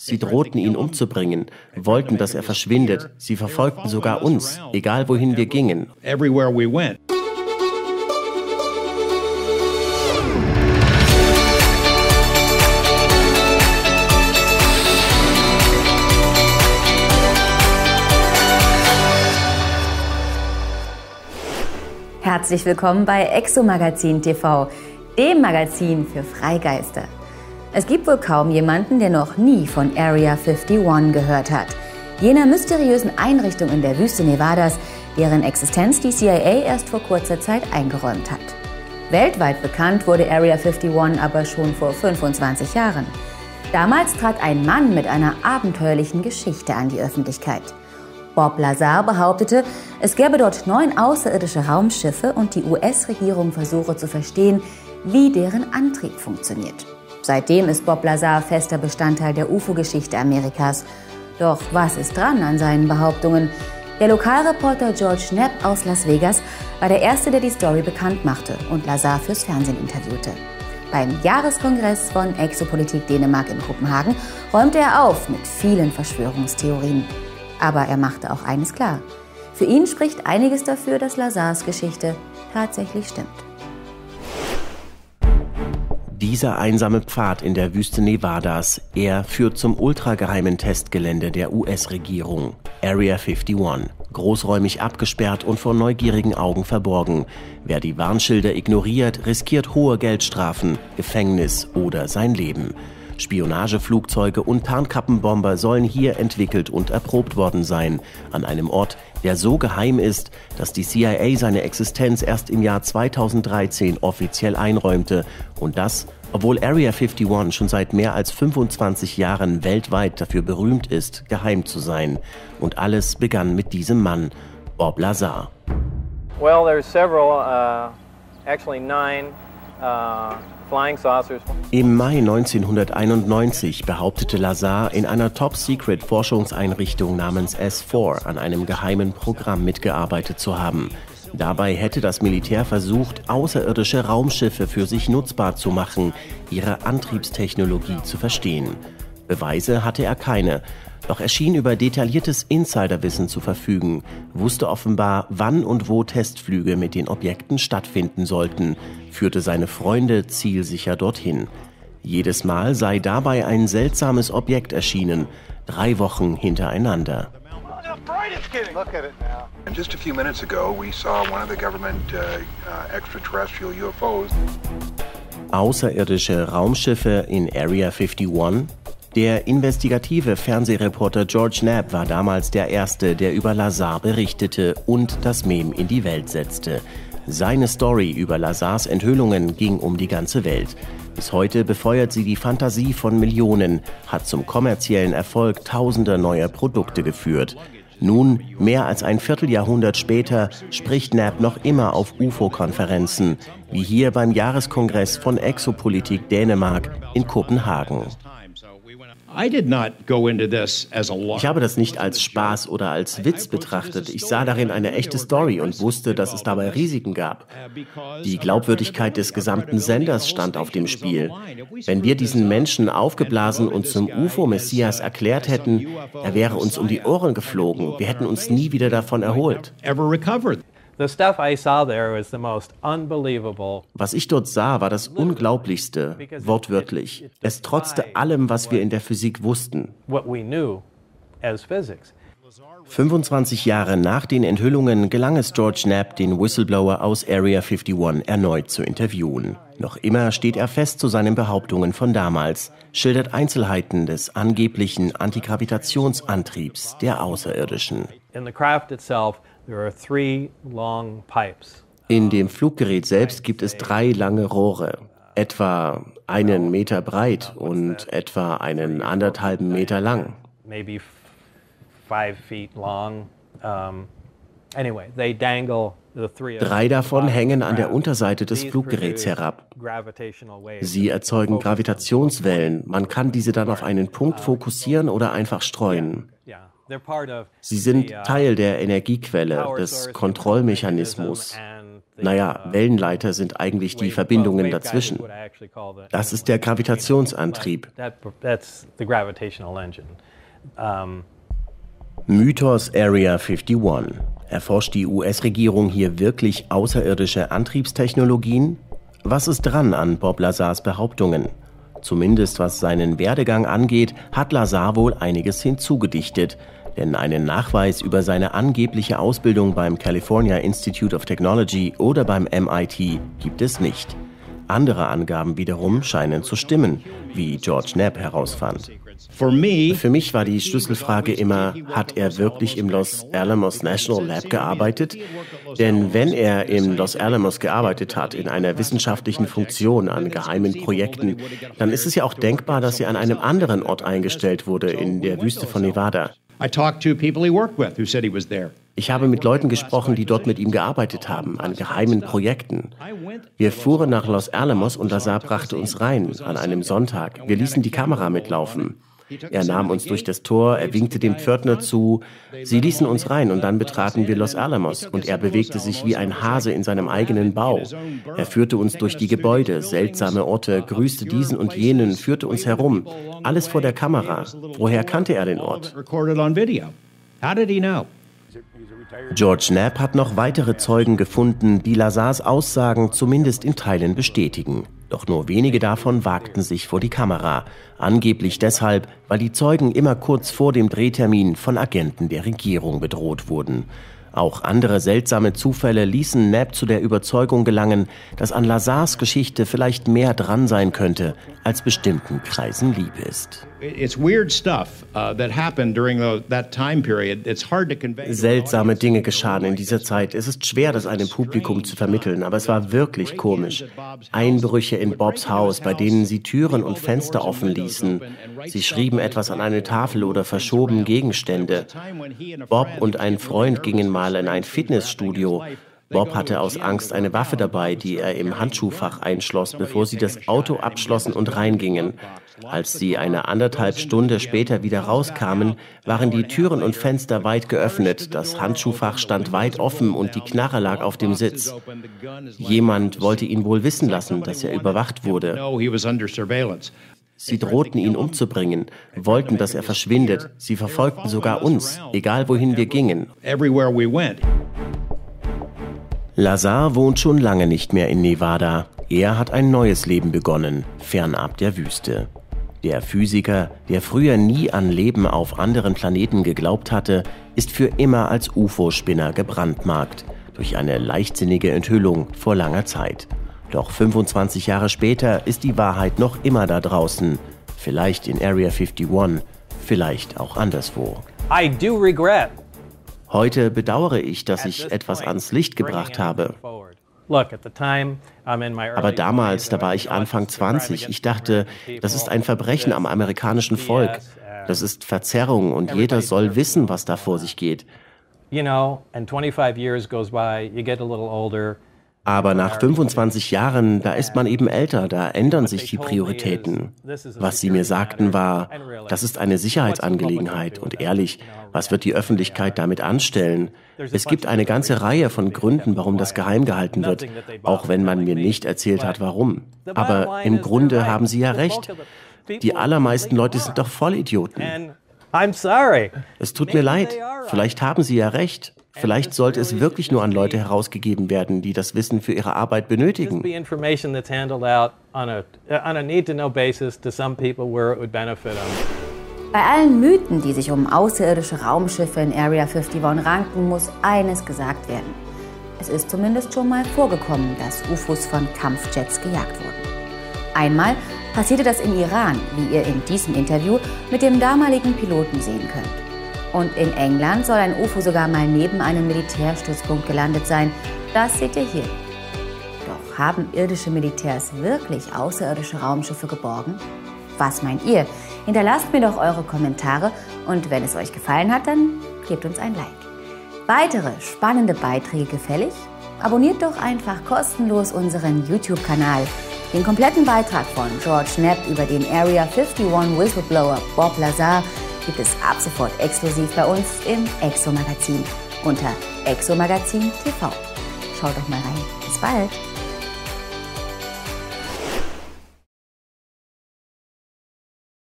Sie drohten ihn umzubringen, wollten, dass er verschwindet. Sie verfolgten sogar uns, egal wohin wir gingen. Everywhere we went. Herzlich willkommen bei Exo Magazin TV, dem Magazin für Freigeister. Es gibt wohl kaum jemanden, der noch nie von Area 51 gehört hat. Jener mysteriösen Einrichtung in der Wüste Nevadas, deren Existenz die CIA erst vor kurzer Zeit eingeräumt hat. Weltweit bekannt wurde Area 51 aber schon vor 25 Jahren. Damals trat ein Mann mit einer abenteuerlichen Geschichte an die Öffentlichkeit. Bob Lazar behauptete, es gäbe dort neun außerirdische Raumschiffe und die US-Regierung versuche zu verstehen, wie deren Antrieb funktioniert. Seitdem ist Bob Lazar fester Bestandteil der UFO-Geschichte Amerikas. Doch was ist dran an seinen Behauptungen? Der Lokalreporter George Knapp aus Las Vegas war der Erste, der die Story bekannt machte und Lazar fürs Fernsehen interviewte. Beim Jahreskongress von Exopolitik Dänemark in Kopenhagen räumte er auf mit vielen Verschwörungstheorien. Aber er machte auch eines klar. Für ihn spricht einiges dafür, dass Lazars Geschichte tatsächlich stimmt. Dieser einsame Pfad in der Wüste Nevadas, er führt zum ultrageheimen Testgelände der US-Regierung, Area 51. Großräumig abgesperrt und vor neugierigen Augen verborgen. Wer die Warnschilder ignoriert, riskiert hohe Geldstrafen, Gefängnis oder sein Leben. Spionageflugzeuge und Tarnkappenbomber sollen hier entwickelt und erprobt worden sein, an einem Ort, der so geheim ist, dass die CIA seine Existenz erst im Jahr 2013 offiziell einräumte und das, obwohl Area 51 schon seit mehr als 25 Jahren weltweit dafür berühmt ist, geheim zu sein. Und alles begann mit diesem Mann, Bob Lazar. Well, there's several, uh, actually nine, uh im Mai 1991 behauptete Lazar, in einer Top-Secret-Forschungseinrichtung namens S4 an einem geheimen Programm mitgearbeitet zu haben. Dabei hätte das Militär versucht, außerirdische Raumschiffe für sich nutzbar zu machen, ihre Antriebstechnologie zu verstehen. Beweise hatte er keine, doch er schien über detailliertes Insiderwissen zu verfügen, wusste offenbar, wann und wo Testflüge mit den Objekten stattfinden sollten, führte seine Freunde zielsicher dorthin. Jedes Mal sei dabei ein seltsames Objekt erschienen, drei Wochen hintereinander. Look at it now. And just a few minutes ago, we saw one of the government uh, uh, extraterrestrial UFOs. Außerirdische Raumschiffe in Area 51 der investigative Fernsehreporter George Knapp war damals der Erste, der über Lazar berichtete und das Mem in die Welt setzte. Seine Story über Lazars Enthüllungen ging um die ganze Welt. Bis heute befeuert sie die Fantasie von Millionen, hat zum kommerziellen Erfolg tausender neuer Produkte geführt. Nun, mehr als ein Vierteljahrhundert später, spricht Knapp noch immer auf UFO-Konferenzen, wie hier beim Jahreskongress von Exopolitik Dänemark in Kopenhagen. Ich habe das nicht als Spaß oder als Witz betrachtet. Ich sah darin eine echte Story und wusste, dass es dabei Risiken gab. Die Glaubwürdigkeit des gesamten Senders stand auf dem Spiel. Wenn wir diesen Menschen aufgeblasen und zum UFO-Messias erklärt hätten, er wäre uns um die Ohren geflogen. Wir hätten uns nie wieder davon erholt. Was ich dort sah, war das Unglaublichste, wortwörtlich. Es trotzte allem, was wir in der Physik wussten. 25 Jahre nach den Enthüllungen gelang es George Knapp, den Whistleblower aus Area 51 erneut zu interviewen. Noch immer steht er fest zu seinen Behauptungen von damals, schildert Einzelheiten des angeblichen Antigravitationsantriebs der Außerirdischen. In the craft itself, in dem Fluggerät selbst gibt es drei lange Rohre, etwa einen Meter breit und etwa einen anderthalben Meter lang. Drei davon hängen an der Unterseite des Fluggeräts herab. Sie erzeugen Gravitationswellen. Man kann diese dann auf einen Punkt fokussieren oder einfach streuen. Sie sind uh, Teil der Energiequelle, des Kontrollmechanismus. Naja, Wellenleiter sind eigentlich die Verbindungen dazwischen. Das ist der Gravitationsantrieb. Mythos Area 51. Erforscht die US-Regierung hier wirklich außerirdische Antriebstechnologien? Was ist dran an Bob Lazars Behauptungen? Zumindest was seinen Werdegang angeht, hat Lazar wohl einiges hinzugedichtet, denn einen Nachweis über seine angebliche Ausbildung beim California Institute of Technology oder beim MIT gibt es nicht. Andere Angaben wiederum scheinen zu stimmen, wie George Knapp herausfand. Für mich war die Schlüsselfrage immer, hat er wirklich im Los Alamos National Lab gearbeitet? Denn wenn er im Los Alamos gearbeitet hat, in einer wissenschaftlichen Funktion an geheimen Projekten, dann ist es ja auch denkbar, dass er an einem anderen Ort eingestellt wurde, in der Wüste von Nevada. Ich habe mit Leuten gesprochen, die dort mit ihm gearbeitet haben, an geheimen Projekten. Wir fuhren nach Los Alamos und Lazar brachte uns rein, an einem Sonntag. Wir ließen die Kamera mitlaufen. Er nahm uns durch das Tor, er winkte dem Pförtner zu. Sie ließen uns rein und dann betraten wir Los Alamos und er bewegte sich wie ein Hase in seinem eigenen Bau. Er führte uns durch die Gebäude, seltsame Orte, grüßte diesen und jenen, führte uns herum. Alles vor der Kamera. Woher kannte er den Ort? George Knapp hat noch weitere Zeugen gefunden, die Lazars Aussagen zumindest in Teilen bestätigen. Doch nur wenige davon wagten sich vor die Kamera, angeblich deshalb, weil die Zeugen immer kurz vor dem Drehtermin von Agenten der Regierung bedroht wurden. Auch andere seltsame Zufälle ließen Knapp zu der Überzeugung gelangen, dass an Lazars Geschichte vielleicht mehr dran sein könnte, als bestimmten Kreisen lieb ist. Seltsame Dinge geschahen in dieser Zeit. Es ist schwer, das einem Publikum zu vermitteln, aber es war wirklich komisch. Einbrüche in Bobs Haus, bei denen sie Türen und Fenster offen ließen. Sie schrieben etwas an eine Tafel oder verschoben Gegenstände. Bob und ein Freund gingen mal in ein Fitnessstudio. Bob hatte aus Angst eine Waffe dabei, die er im Handschuhfach einschloss, bevor sie das Auto abschlossen und reingingen. Als sie eine anderthalb Stunde später wieder rauskamen, waren die Türen und Fenster weit geöffnet, das Handschuhfach stand weit offen und die Knarre lag auf dem Sitz. Jemand wollte ihn wohl wissen lassen, dass er überwacht wurde. Sie drohten ihn umzubringen, wollten, dass er verschwindet. Sie verfolgten sogar uns, egal wohin wir gingen. Lazar wohnt schon lange nicht mehr in Nevada. Er hat ein neues Leben begonnen, fernab der Wüste. Der Physiker, der früher nie an Leben auf anderen Planeten geglaubt hatte, ist für immer als UFO-Spinner gebrandmarkt durch eine leichtsinnige Enthüllung vor langer Zeit. Doch 25 Jahre später ist die Wahrheit noch immer da draußen, vielleicht in Area 51, vielleicht auch anderswo. I do regret Heute bedauere ich, dass ich etwas ans Licht gebracht habe. Aber damals, da war ich Anfang 20, ich dachte, das ist ein Verbrechen am amerikanischen Volk. Das ist Verzerrung und jeder soll wissen, was da vor sich geht. You know, and 25 years goes by, you get a little older. Aber nach 25 Jahren, da ist man eben älter, da ändern sich die Prioritäten. Was sie mir sagten war, das ist eine Sicherheitsangelegenheit und ehrlich, was wird die Öffentlichkeit damit anstellen? Es gibt eine ganze Reihe von Gründen, warum das geheim gehalten wird, auch wenn man mir nicht erzählt hat, warum. Aber im Grunde haben sie ja recht. Die allermeisten Leute sind doch Vollidioten. Es tut mir leid, vielleicht haben sie ja recht. Vielleicht sollte es wirklich nur an Leute herausgegeben werden, die das Wissen für ihre Arbeit benötigen. Bei allen Mythen, die sich um außerirdische Raumschiffe in Area 51 ranken, muss eines gesagt werden. Es ist zumindest schon mal vorgekommen, dass UFOs von Kampfjets gejagt wurden. Einmal passierte das im Iran, wie ihr in diesem Interview mit dem damaligen Piloten sehen könnt. Und in England soll ein UFO sogar mal neben einem Militärstützpunkt gelandet sein. Das seht ihr hier. Doch haben irdische Militärs wirklich außerirdische Raumschiffe geborgen? Was meint ihr? Hinterlasst mir doch eure Kommentare und wenn es euch gefallen hat, dann gebt uns ein Like. Weitere spannende Beiträge gefällig? Abonniert doch einfach kostenlos unseren YouTube-Kanal. Den kompletten Beitrag von George Knapp über den Area 51 Whistleblower Bob Lazar gibt es ab sofort exklusiv bei uns im Exo Magazin unter Exo Magazin TV. Schaut doch mal rein. Bis bald.